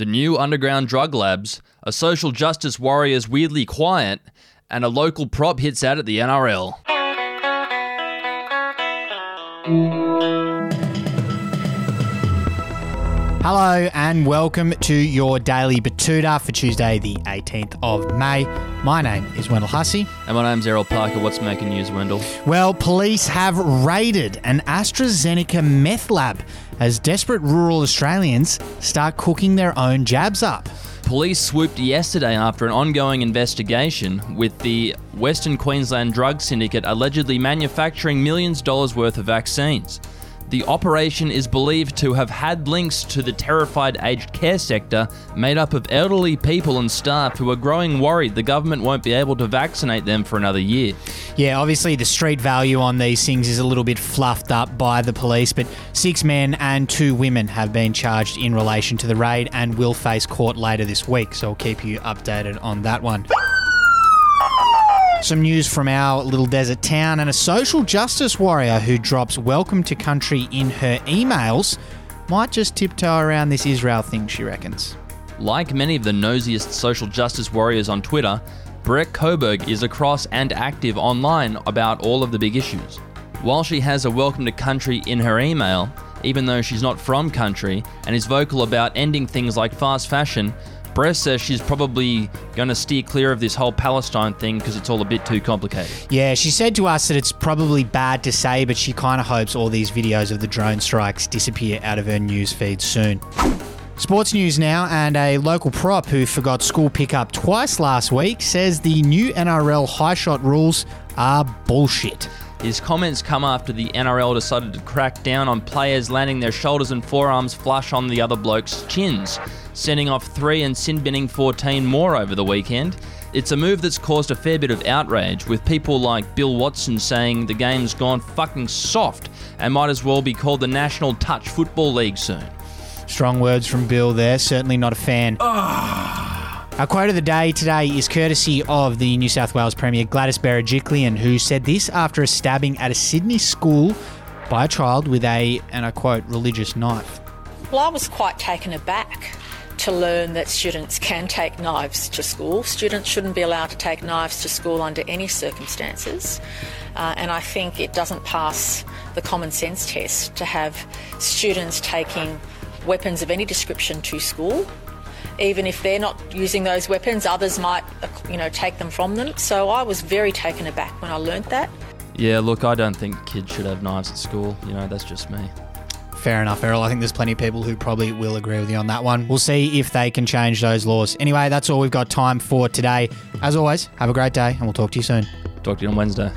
the new underground drug labs, a social justice warrior's weirdly quiet, and a local prop hits out at the NRL. Hello and welcome to your daily Betoota for Tuesday, the 18th of May. My name is Wendell Hussey. And my name's Errol Parker. What's making news, Wendell? Well, police have raided an AstraZeneca meth lab as desperate rural Australians start cooking their own jabs up. Police swooped yesterday after an ongoing investigation with the Western Queensland drug syndicate allegedly manufacturing millions of dollars worth of vaccines. The operation is believed to have had links to the terrified aged care sector, made up of elderly people and staff who are growing worried the government won't be able to vaccinate them for another year. Yeah, obviously the street value on these things is a little bit fluffed up by the police, but six men and two women have been charged in relation to the raid and will face court later this week, so I'll keep you updated on that one. Some news from our little desert town and a social justice warrior who drops welcome to country in her emails might just tiptoe around this Israel thing, she reckons. Like many of the nosiest social justice warriors on Twitter, Brett Koberg is across and active online about all of the big issues. While she has a welcome to country in her email, even though she's not from country, and is vocal about ending things like fast fashion, Brett says she's probably going to steer clear of this whole Palestine thing because it's all a bit too complicated. Yeah, she said to us that it's probably bad to say, but she kind of hopes all these videos of the drone strikes disappear out of her news feed soon. Sports news now, and a local prop who forgot school pickup twice last week says the new NRL high shot rules are bullshit. His comments come after the NRL decided to crack down on players landing their shoulders and forearms flush on the other bloke's chins, sending off three and sin binning 14 more over the weekend. It's a move that's caused a fair bit of outrage, with people like Bill Watson saying the game's gone fucking soft and might as well be called the National Touch Football League soon. Strong words from Bill there, certainly not a fan. Our quote of the day today is courtesy of the New South Wales Premier Gladys Berejiklian, who said this after a stabbing at a Sydney school by a child with a, and I quote, religious knife. Well, I was quite taken aback to learn that students can take knives to school. Students shouldn't be allowed to take knives to school under any circumstances. Uh, and I think it doesn't pass the common sense test to have students taking weapons of any description to school even if they're not using those weapons, others might, you know, take them from them. So I was very taken aback when I learnt that. Yeah, look, I don't think kids should have knives at school. You know, that's just me. Fair enough, Errol. I think there's plenty of people who probably will agree with you on that one. We'll see if they can change those laws. Anyway, that's all we've got time for today. As always, have a great day and we'll talk to you soon. Talk to you on Wednesday.